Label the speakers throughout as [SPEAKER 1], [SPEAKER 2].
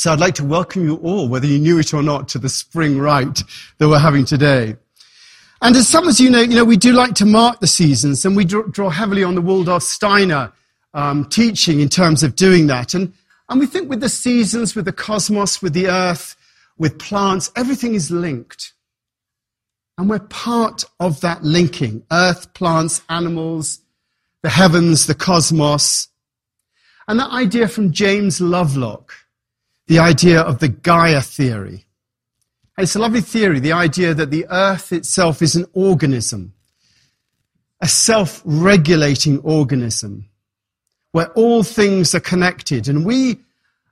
[SPEAKER 1] So I'd like to welcome you all, whether you knew it or not, to the spring rite that we're having today. And as some of you know, you know, we do like to mark the seasons, and we draw, heavily on the Waldorf Steiner um, teaching in terms of doing that. And, and we think with the seasons, with the cosmos, with the earth, with plants, everything is linked. And we're part of that linking earth, plants, animals, the heavens, the cosmos. And that idea from James Lovelock, the idea of the Gaia theory. It's a lovely theory, the idea that the earth itself is an organism, a self regulating organism, where all things are connected. And we,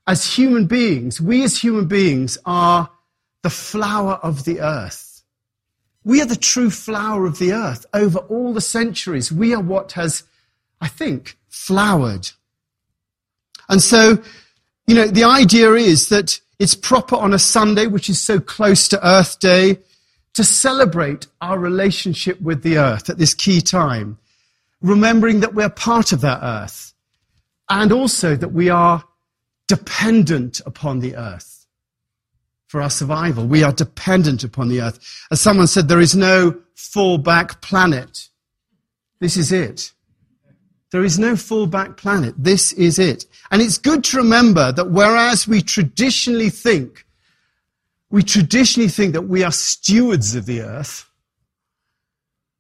[SPEAKER 1] as human beings, we as human beings are the flower of the earth. We are the true flower of the earth. Over all the centuries, we are what has, I think, flowered. And so, you know, the idea is that it's proper on a Sunday, which is so close to Earth Day, to celebrate our relationship with the earth at this key time, remembering that we're part of that earth and also that we are dependent upon the earth for our survival. We are dependent upon the earth. As someone said, there is no fallback planet. This is it. There is no fallback planet. This is it. And it's good to remember that whereas we traditionally think, we traditionally think that we are stewards of the earth,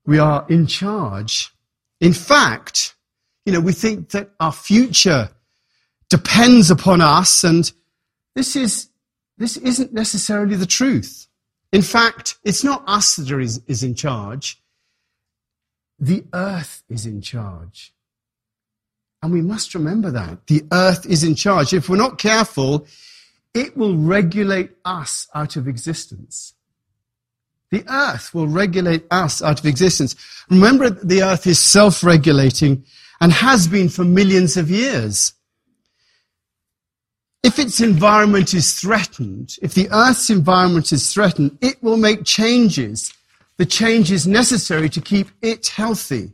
[SPEAKER 1] we are in charge. In fact, you know, we think that our future depends upon us, and this is this isn't necessarily the truth. In fact, it's not us that is, is in charge. The earth is in charge. And we must remember that. The earth is in charge. If we're not careful, it will regulate us out of existence. The earth will regulate us out of existence. Remember, the earth is self regulating and has been for millions of years. If its environment is threatened, if the earth's environment is threatened, it will make changes, the changes necessary to keep it healthy.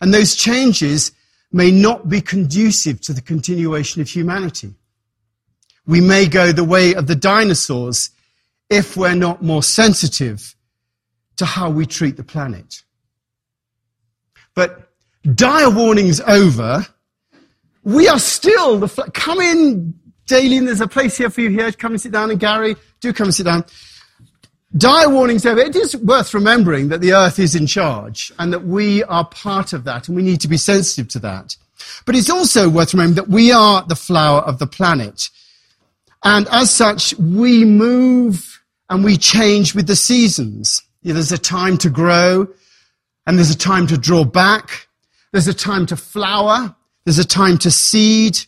[SPEAKER 1] And those changes may not be conducive to the continuation of humanity. We may go the way of the dinosaurs if we're not more sensitive to how we treat the planet. But dire warnings over. We are still the, come in, Daleen, there's a place here for you here. Come and sit down. And Gary, do come and sit down. Dire warnings over. It is worth remembering that the earth is in charge and that we are part of that and we need to be sensitive to that. But it's also worth remembering that we are the flower of the planet. And as such, we move and we change with the seasons. there's a time to grow and there's a time to draw back. There's a time to flower. There's a time to seed.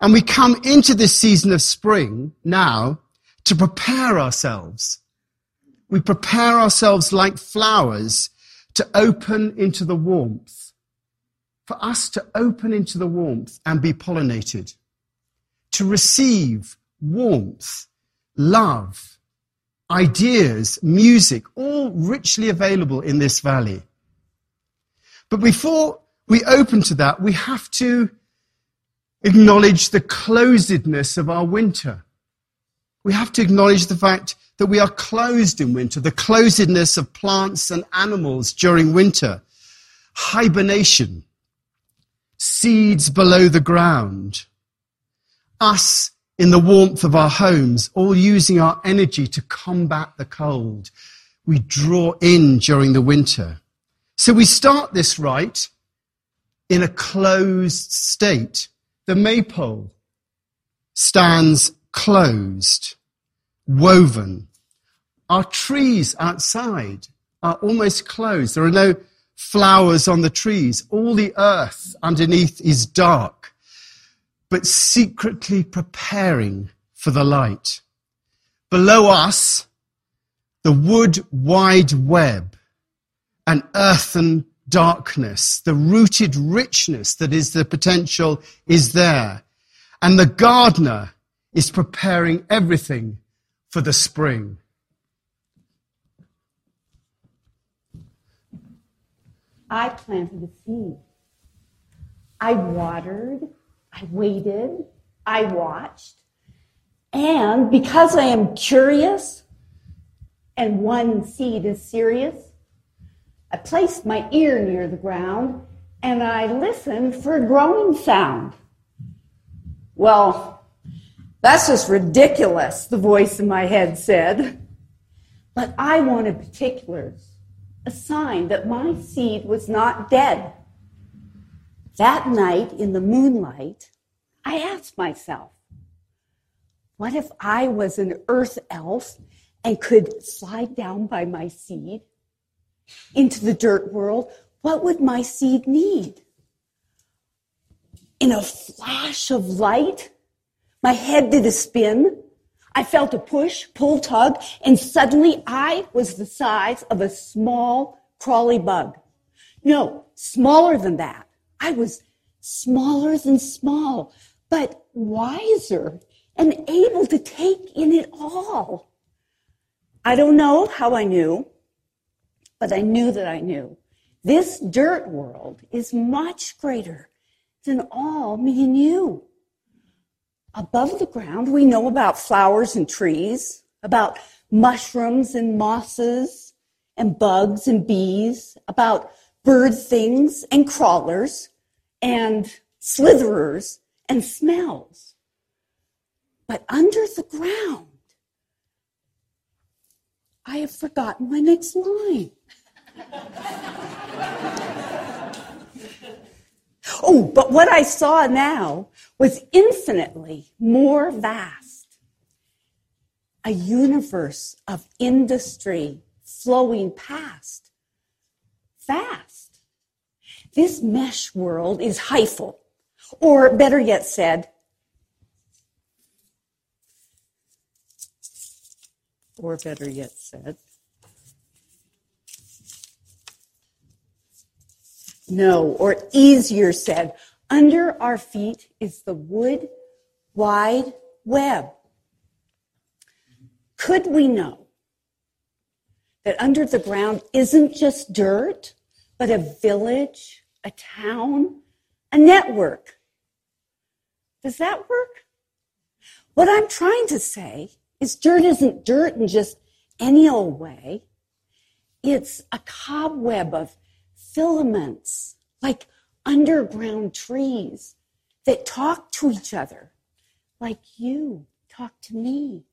[SPEAKER 1] And we come into this season of spring now to prepare ourselves we prepare ourselves like flowers to open into the warmth, for us to open into the warmth and be pollinated, to receive warmth, love, ideas, music, all richly available in this valley. But before we open to that, we have to acknowledge the closedness of our winter. We have to acknowledge the fact that we are closed in winter, the closedness of plants and animals during winter, hibernation, seeds below the ground, us in the warmth of our homes, all using our energy to combat the cold. We draw in during the winter. So we start this rite in a closed state. The maypole stands closed woven. Our trees outside are almost closed. There are no flowers on the trees. All the earth underneath is dark, but secretly preparing for the light. Below us, the wood wide web an earthen darkness, the rooted richness that is the potential is there. And the gardener is preparing everything for the spring.
[SPEAKER 2] I planted the seed. I watered, I waited, I watched. And because I am curious and one seed is serious, I placed my ear near the ground and I listened for a growing sound. Well, that's just ridiculous, the voice in my head said. But I wanted particulars, a sign that my seed was not dead. That night in the moonlight, I asked myself, what if I was an earth elf and could slide down by my seed into the dirt world? What would my seed need? In a flash of light, my head did a spin. I felt a push, pull, tug, and suddenly I was the size of a small crawly bug. No, smaller than that. I was smaller than small, but wiser and able to take in it all. I don't know how I knew, but I knew that I knew. This dirt world is much greater than all me and you. Above the ground, we know about flowers and trees, about mushrooms and mosses, and bugs and bees, about bird things and crawlers, and slitherers and smells. But under the ground, I have forgotten my next line. oh, but what I saw now was infinitely more vast. A universe of industry flowing past. Fast. This mesh world is hyphal, or better yet said, or better yet said, no, or easier said, under our feet is the wood wide web. Could we know that under the ground isn't just dirt, but a village, a town, a network? Does that work? What I'm trying to say is dirt isn't dirt in just any old way. It's a cobweb of filaments, like underground trees that talk to each other, like you talk to me,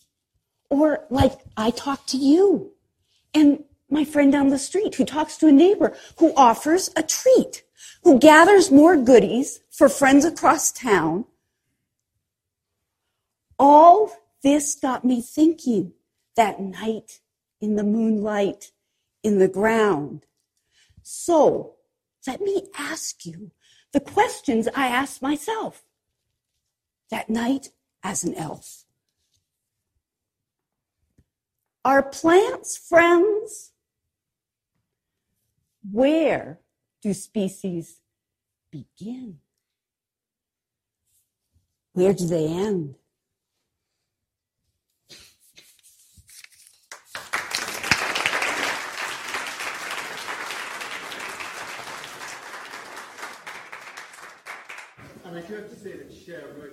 [SPEAKER 2] or like I talk to you, and my friend down the street who talks to a neighbor who offers a treat, who gathers more goodies for friends across town. All this got me thinking that night in the moonlight in the ground. So let me ask you the questions I asked myself that night as an elf. Are plants friends? Where do species begin? Where do they end?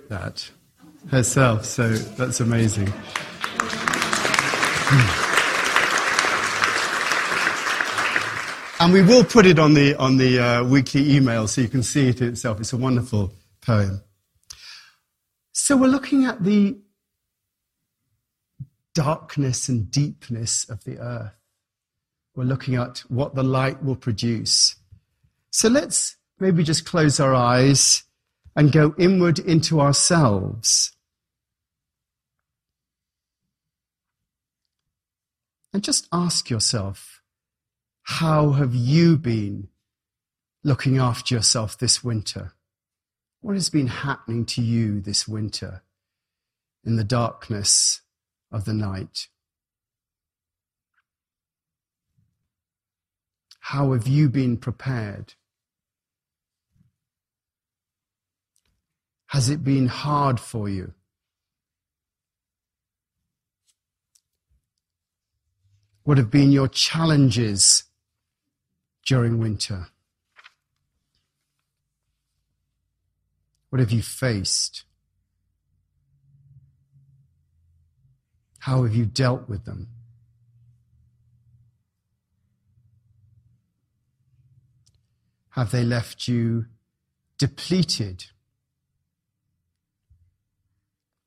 [SPEAKER 1] That herself, so that's amazing. And we will put it on the, on the uh, weekly email so you can see it itself. It's a wonderful poem. So we're looking at the darkness and deepness of the earth. We're looking at what the light will produce. So let's maybe just close our eyes and go inward into ourselves. And just ask yourself, how have you been looking after yourself this winter? What has been happening to you this winter in the darkness of the night? How have you been prepared? Has it been hard for you? What have been your challenges during winter? What have you faced? How have you dealt with them? Have they left you depleted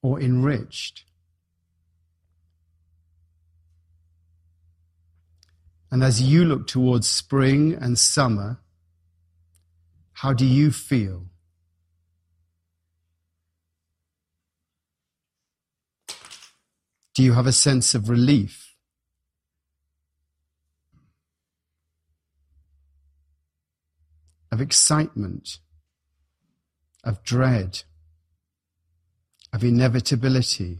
[SPEAKER 1] or enriched? And as you look towards spring and summer, how do you feel? Do you have a sense of relief? Of excitement? Of dread? Of inevitability?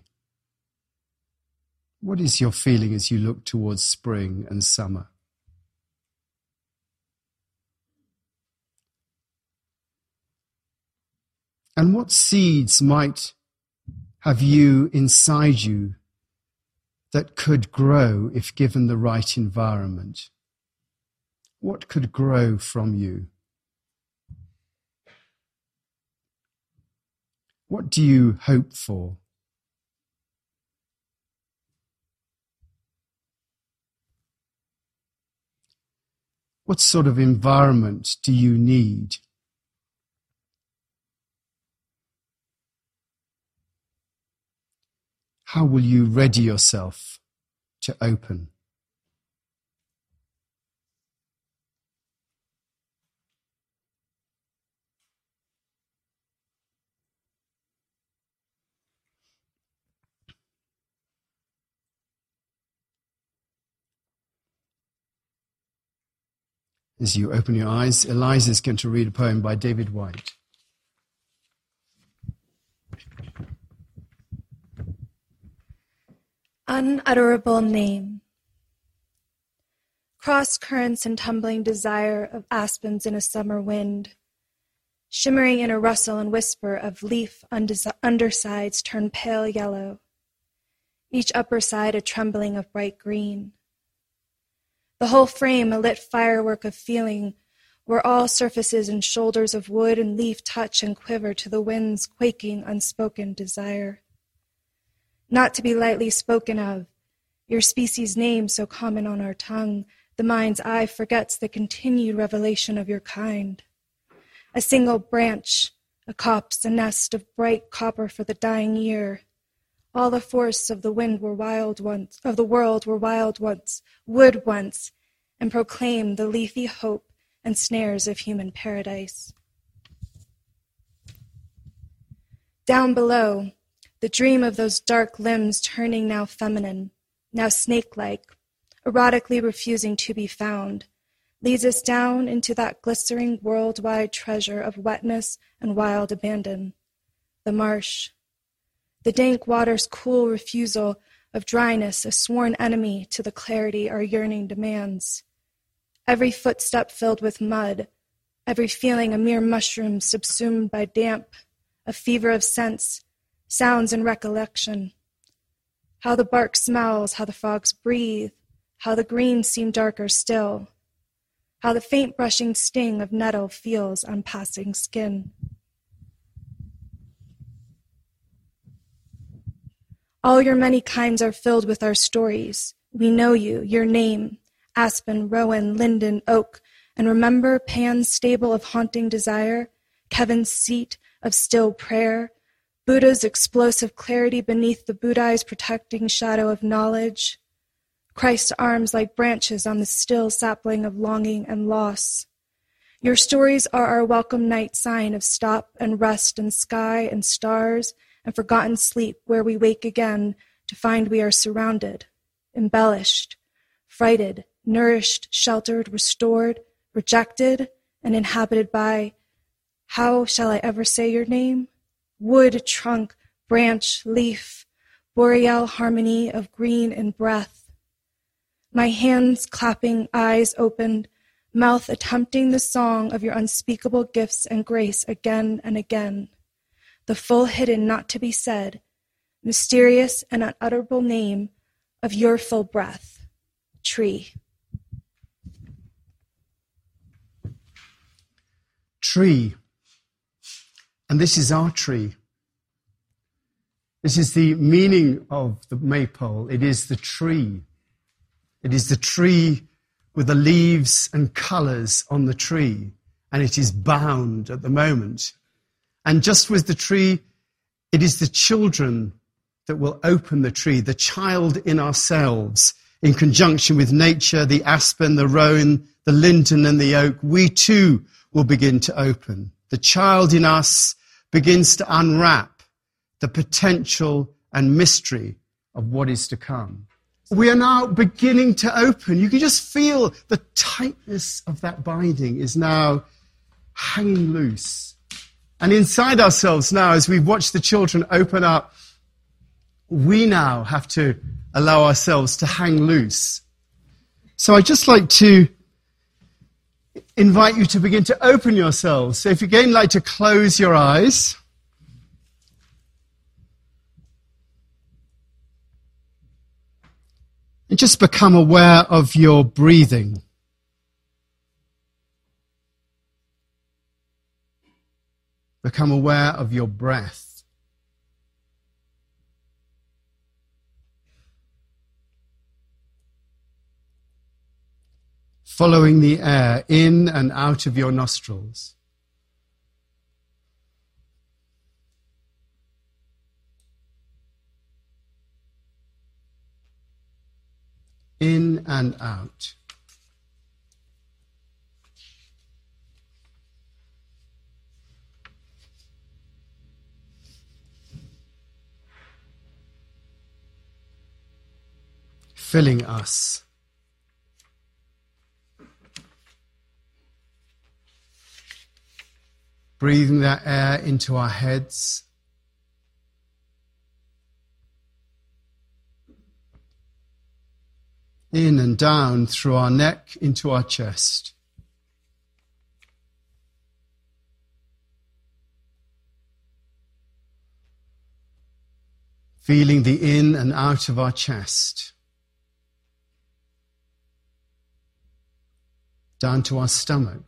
[SPEAKER 1] What is your feeling as you look towards spring and summer? And what seeds might have you inside you that could grow if given the right environment? What could grow from you? What do you hope for? What sort of environment do you need? How will you ready yourself to open? As you open your eyes, Eliza is going to read a poem by David Whyte.
[SPEAKER 3] Unutterable name. Cross currents and tumbling desire of aspens in a summer wind, shimmering in a rustle and whisper of leaf undersides turn pale yellow, each upper side a trembling of bright green the whole frame a lit firework of feeling, where all surfaces and shoulders of wood and leaf touch and quiver to the wind's quaking, unspoken desire. Not to be lightly spoken of, your species' name so common on our tongue, the mind's eye forgets the continued revelation of your kind. A single branch, a copse, a nest of bright copper for the dying year. All the forests of the wind were wild once, of the world were wild once, wood once, and proclaim the leafy hope and snares of human paradise. Down below, the dream of those dark limbs turning now feminine, now snake like, erotically refusing to be found, leads us down into that glistering worldwide treasure of wetness and wild abandon the marsh the dank water's cool refusal of dryness, a sworn enemy to the clarity our yearning demands. Every footstep filled with mud, every feeling a mere mushroom subsumed by damp, a fever of sense, sounds, and recollection. How the bark smells, how the frogs breathe, how the greens seem darker still, how the faint brushing sting of nettle feels on passing skin. All your many kinds are filled with our stories. We know you, your name, aspen, rowan, linden, oak, and remember Pan's stable of haunting desire, Kevin's seat of still prayer, Buddha's explosive clarity beneath the Buddha's protecting shadow of knowledge, Christ's arms like branches on the still sapling of longing and loss. Your stories are our welcome night sign of stop and rest and sky and stars and forgotten sleep where we wake again to find we are surrounded, embellished, frighted, nourished, sheltered, restored, rejected, and inhabited by how shall I ever say your name? Wood, trunk, branch, leaf, boreal harmony of green and breath. My hands clapping, eyes opened, mouth attempting the song of your unspeakable gifts and grace again and again the full hidden not to be said, mysterious and unutterable name of your full breath, tree.
[SPEAKER 1] Tree. And this is our tree. This is the meaning of the maypole. It is the tree. It is the tree with the leaves and colors on the tree, and it is bound at the moment. And just with the tree, it is the children that will open the tree, the child in ourselves, in conjunction with nature, the aspen, the rowan, the linden, and the oak. We too will begin to open. The child in us begins to unwrap the potential and mystery of what is to come. We are now beginning to open. You can just feel the tightness of that binding is now hanging loose. And inside ourselves now, as we watch the children open up, we now have to allow ourselves to hang loose. So I'd just like to invite you to begin to open yourselves. So if you again like to close your eyes. And just become aware of your breathing. Become aware of your breath. Following the air in and out of your nostrils. In and out. Filling us. Breathing that air into our heads. In and down through our neck into our chest. Feeling the in and out of our chest. Down to our stomach,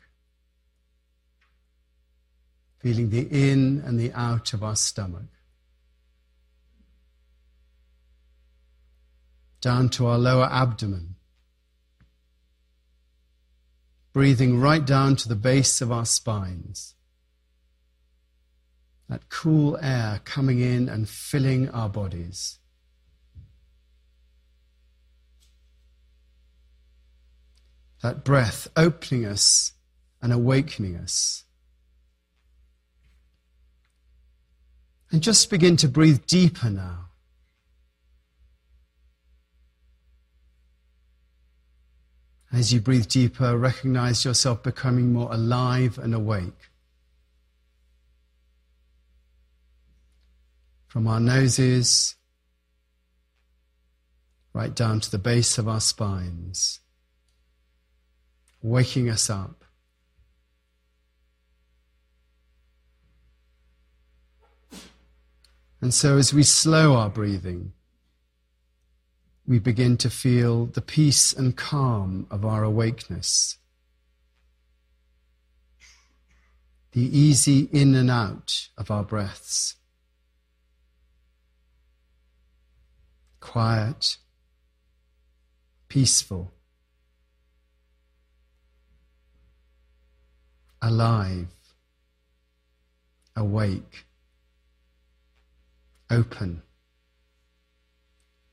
[SPEAKER 1] feeling the in and the out of our stomach, down to our lower abdomen, breathing right down to the base of our spines. That cool air coming in and filling our bodies. That breath opening us and awakening us. And just begin to breathe deeper now. As you breathe deeper, recognize yourself becoming more alive and awake. From our noses right down to the base of our spines waking us up. And so, as we slow our breathing, we begin to feel the peace and calm of our awakeness, the easy in and out of our breaths, quiet, peaceful. Alive, awake, open,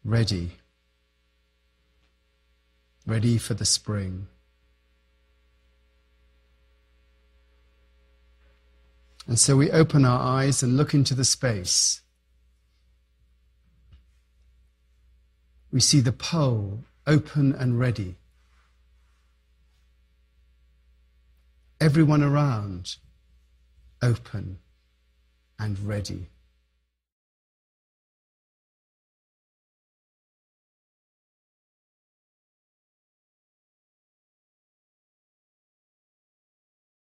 [SPEAKER 1] ready, ready for the spring. And so we open our eyes and look into the space. We see the pole open and ready. Everyone around open and ready.